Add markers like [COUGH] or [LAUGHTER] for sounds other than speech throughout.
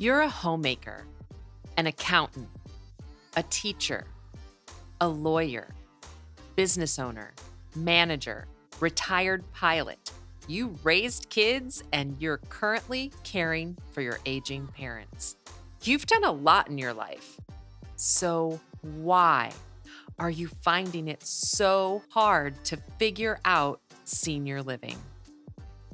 You're a homemaker, an accountant, a teacher, a lawyer, business owner, manager, retired pilot. You raised kids and you're currently caring for your aging parents. You've done a lot in your life. So, why are you finding it so hard to figure out senior living?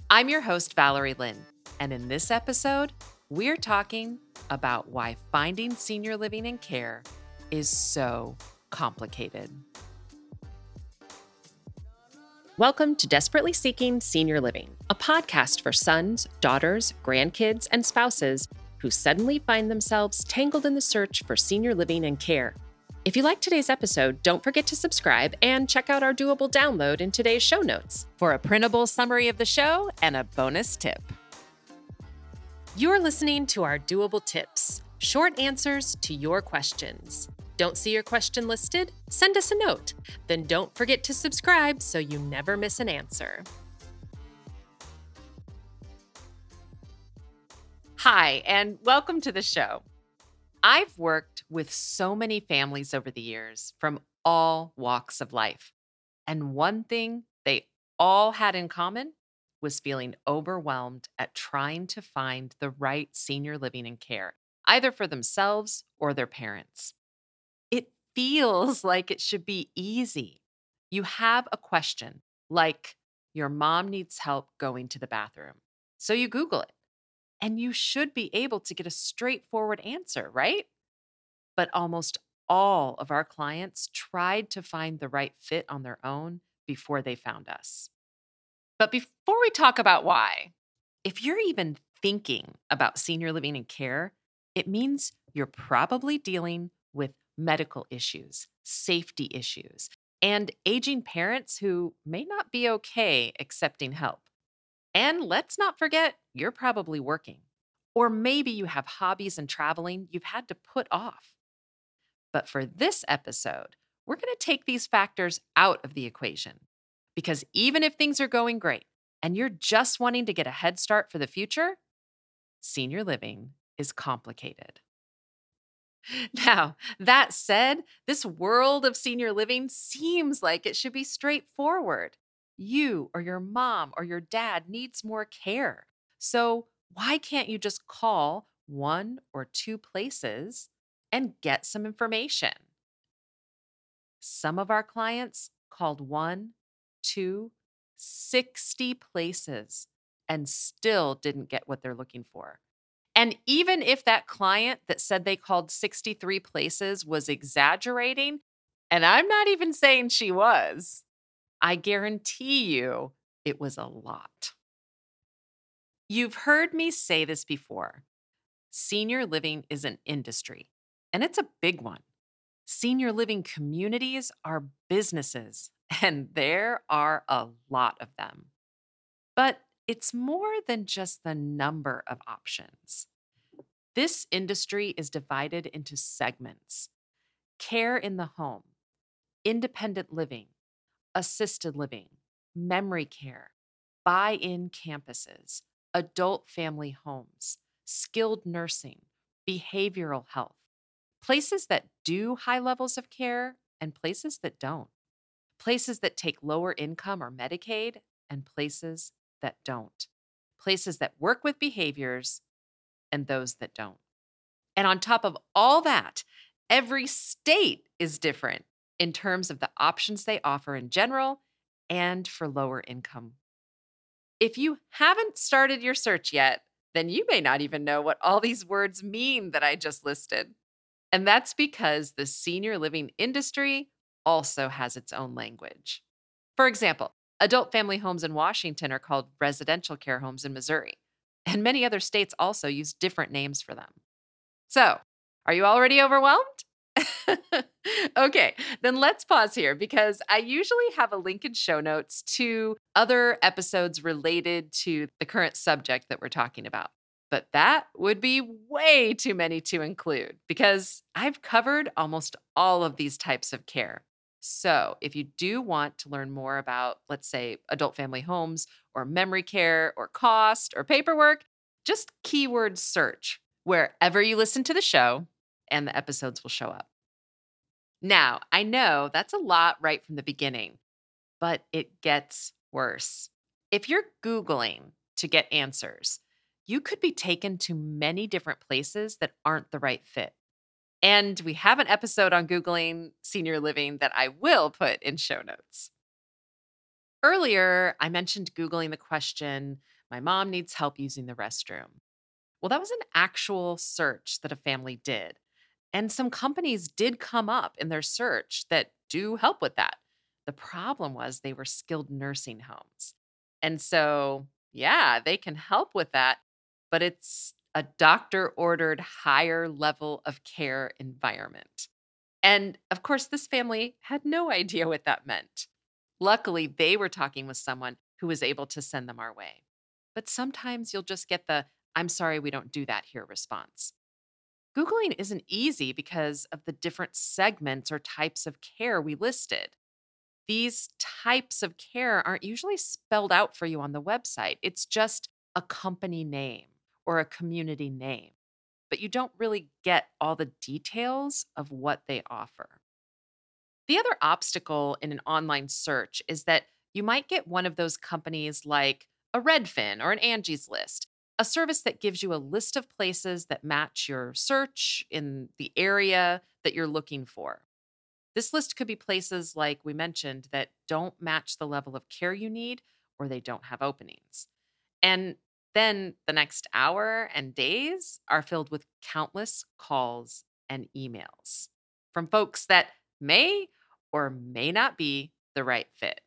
I'm your host, Valerie Lynn, and in this episode, we're talking about why finding senior living and care is so complicated. Welcome to Desperately Seeking Senior Living, a podcast for sons, daughters, grandkids, and spouses who suddenly find themselves tangled in the search for senior living and care. If you like today's episode, don't forget to subscribe and check out our doable download in today's show notes for a printable summary of the show and a bonus tip. You're listening to our doable tips, short answers to your questions. Don't see your question listed? Send us a note. Then don't forget to subscribe so you never miss an answer. Hi, and welcome to the show. I've worked with so many families over the years from all walks of life. And one thing they all had in common was feeling overwhelmed at trying to find the right senior living and care, either for themselves or their parents. It feels [LAUGHS] like it should be easy. You have a question like, your mom needs help going to the bathroom. So you Google it, and you should be able to get a straightforward answer, right? But almost all of our clients tried to find the right fit on their own before they found us. But before we talk about why, if you're even thinking about senior living and care, it means you're probably dealing with medical issues, safety issues, and aging parents who may not be okay accepting help. And let's not forget, you're probably working. Or maybe you have hobbies and traveling you've had to put off. But for this episode, we're going to take these factors out of the equation because even if things are going great and you're just wanting to get a head start for the future, senior living is complicated. [LAUGHS] Now, that said, this world of senior living seems like it should be straightforward. You or your mom or your dad needs more care. So, why can't you just call one or two places and get some information? Some of our clients called one to 60 places and still didn't get what they're looking for. And even if that client that said they called 63 places was exaggerating, and I'm not even saying she was, I guarantee you it was a lot. You've heard me say this before senior living is an industry, and it's a big one. Senior living communities are businesses, [LAUGHS] and there are a lot of them. But it's more than just the number of options. This industry is divided into segments care in the home, independent living, assisted living, memory care, buy in campuses, adult family homes, skilled nursing, behavioral health, places that do high levels of care and places that don't places that take lower income or Medicaid, and places that don't, places that work with behaviors and those that don't. And on top of all that, every state is different in terms of the options they offer in general and for lower income. If you haven't started your search yet, then you may not even know what all these words mean that I just listed. And that's because the senior living industry also has its own language. For example, adult family homes in Washington are called residential care homes in Missouri, and many other states also use different names for them. So, are you already overwhelmed? [LAUGHS] okay, then let's pause here because I usually have a link in show notes to other episodes related to the current subject that we're talking about. But that would be way too many to include because I've covered almost all of these types of care. So, if you do want to learn more about, let's say, adult family homes or memory care or cost or paperwork, just keyword search wherever you listen to the show, and the episodes will show up. Now, I know that's a lot right from the beginning, but it gets worse. If you're Googling to get answers, you could be taken to many different places that aren't the right fit. And we have an episode on Googling senior living that I will put in show notes. Earlier, I mentioned Googling the question, My mom needs help using the restroom. Well, that was an actual search that a family did. And some companies did come up in their search that do help with that. The problem was they were skilled nursing homes. And so, yeah, they can help with that, but it's a doctor ordered higher level of care environment. And of course, this family had no [LAUGHS] idea what that meant. Luckily, they were talking with someone who was able to send them our way. But sometimes you'll just get the, I'm sorry, we don't do that here response. Googling isn't easy because of the different segments or types of care we listed. These types of care aren't usually spelled out for you on the website. It's just a company name or a community name, but you don't really get all the details of what they offer. The other obstacle in an online search is that you might get one of those companies like a Redfin or an Angie's List, a service that gives you a list of places that match your search in the area that you're looking for. This list could be places like we mentioned that don't match the level of care you need or they don't have openings. And then the next hour and days are filled with countless calls and emails from folks that may or may not be the right fit.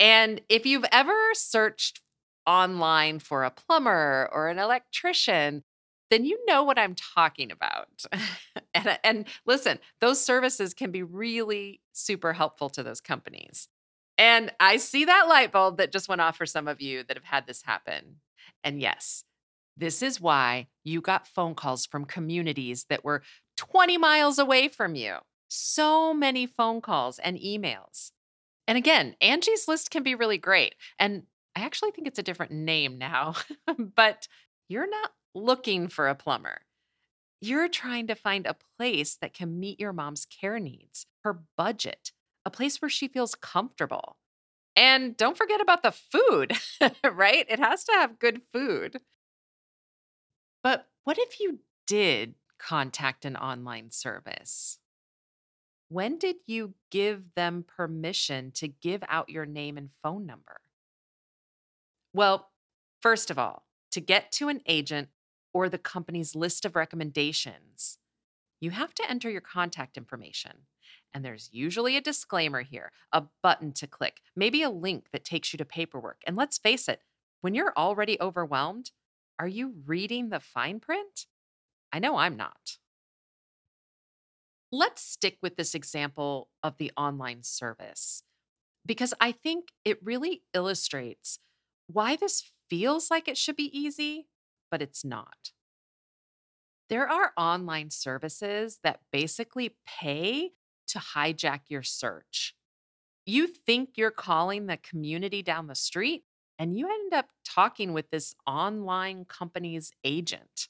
And if you've ever searched online for a plumber or an electrician, then you know what I'm talking about. [LAUGHS] and, uh, and listen, those services can be really super helpful to those companies. And I see that light bulb that just went off for some of you that have had this happen. And yes, this is why you got phone calls from communities that were 20 miles away from you. So many phone calls and emails. And again, Angie's List can be really great. And I actually think it's a different name now, [LAUGHS] but you're not looking for a plumber. You're trying to find a place that can meet your mom's care needs, her budget, a place where she feels comfortable. And don't forget about the food, [LAUGHS] right? It has to have good food. But what if you did contact an online service? When did you give them permission to give out your name and phone number? Well, first of all, to get to an agent or the company's list of recommendations, you have to enter your contact information. And there's usually a disclaimer here, a button to click, maybe a link that takes you to paperwork. And let's face it, when you're already overwhelmed, are you reading the fine print? I know I'm not. Let's stick with this example of the online service because I think it really illustrates why this feels like it should be easy, but it's not. There are online services that basically pay to hijack your search. You think you're calling the community down the street, and you end up talking with this online company's agent.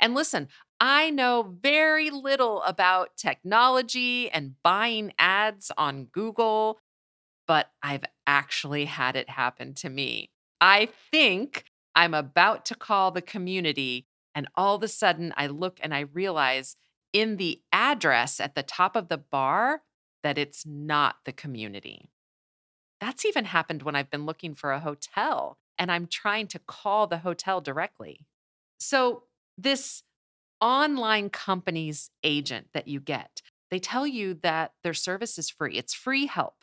And listen, I know very little about technology and buying ads on Google, but I've actually had it happen to me. I think I'm about to call the community, and all of a sudden I look and I realize in the address at the top of the bar that it's not the community. That's even happened when I've been looking for a hotel and I'm trying to call the hotel directly. So, this online company's agent that you get, they tell you that their service is free. It's free help.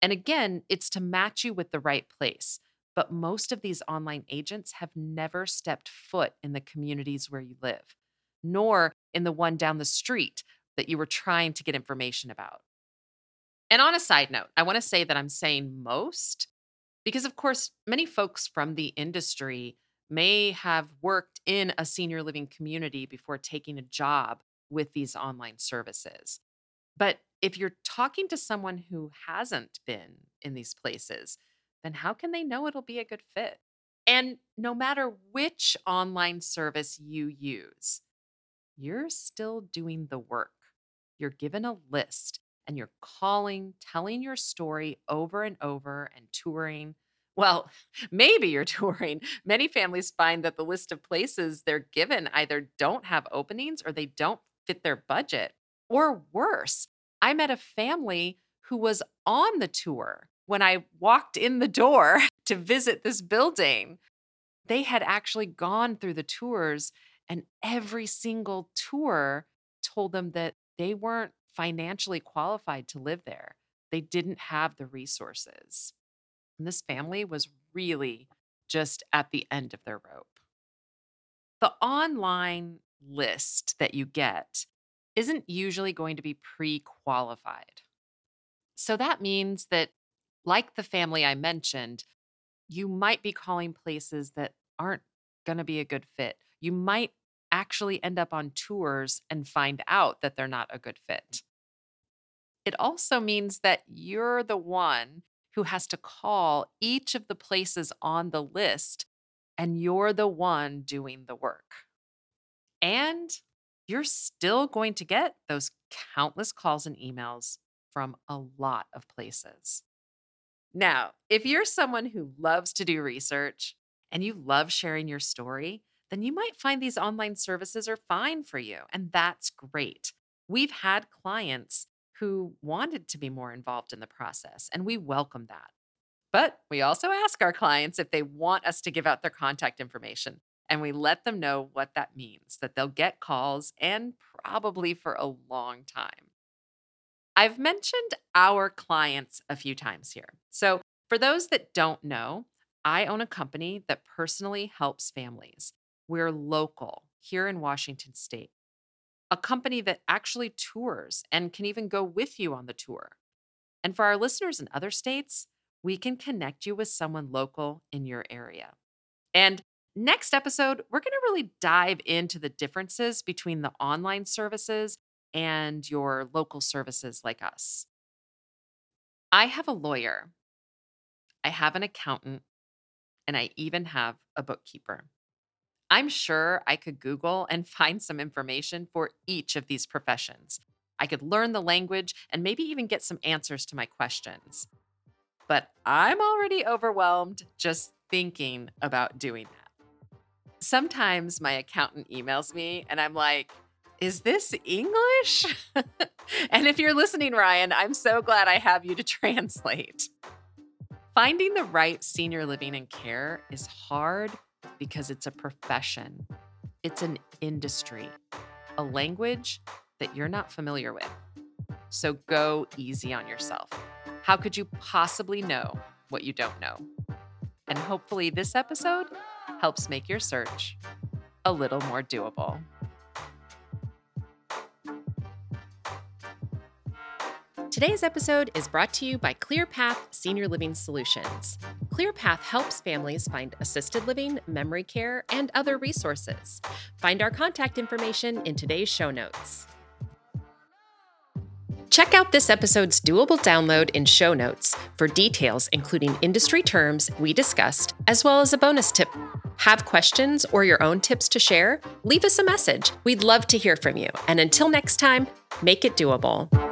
And again, it's to match you with the right place. But most of these online agents have never stepped foot in the communities where you live nor in the one down the street that you were trying to get information about. And on a side note, I want to say that I'm saying most because, of course, many folks from the industry may have worked in a senior living community before taking a job with these online services. But if you're talking to someone who hasn't been in these places, then how can they know it'll be a good fit? And no matter which online service you use, you're still doing the work. You're given a list and you're calling, telling your story over and over and touring. Well, [LAUGHS] maybe you're [LAUGHS] touring. Many families find that the list of places they're given either don't have openings or they don't fit their budget. Or worse, I met a family who was on the tour when I walked in the door [LAUGHS] to visit this building. They had actually gone through the tours, and every single tour told them that they weren't financially qualified to live there. They didn't have the resources. And this family was really just at the end of their rope. The online list that you get isn't usually going to be pre qualified. So that means that, like the family I mentioned, you might be calling places that aren't going to be a good fit. You might actually end up on tours and find out that they're not a good fit. It also means that you're the one who has to call each of the places on the list, and you're the one doing the work. And you're still going to get those countless calls and emails from a lot of places. Now, if you're someone who loves to do research and you love sharing your story, then you might find these online services are fine for you, and that's great. We've had clients who wanted to be more involved in the process, and we welcome that. But we also ask our clients if they want us to give out their contact information, and we let them know what that means that they'll get calls and probably for a long time. I've mentioned our clients a few times here. So, for those that don't know, I own a company that personally helps families. We're local here in Washington state, a company that actually tours and can even go with you on the tour. And for our listeners in other states, we can connect you with someone local in your area. And next episode, we're going to really dive into the differences between the online services and your local services like us. I have a lawyer, I have an accountant, and I even have a bookkeeper. I'm sure I could Google and [LAUGHS] find some information for each of these professions. I could learn the language and maybe even get some answers to my questions. But I'm already overwhelmed just thinking about doing that. Sometimes my accountant emails me and I'm like, is this English? [LAUGHS] and if you're listening, Ryan, I'm so glad I have you to [LAUGHS] translate. Finding the right senior living and care is hard because it's a profession, it's an industry, a language that you're not familiar with. So go easy on yourself. How could you possibly know what you don't know? And hopefully, this episode helps make your search a little more doable. Today's episode is brought to you by ClearPath Senior Living Solutions. ClearPath helps families find assisted living, memory care, and other resources. Find our contact information in today's show notes. Check out this episode's doable download in show notes for details, including industry terms we discussed, as well as a bonus tip. Have questions or your own tips to share? Leave us a message. We'd love to hear from you. And until next time, make it doable.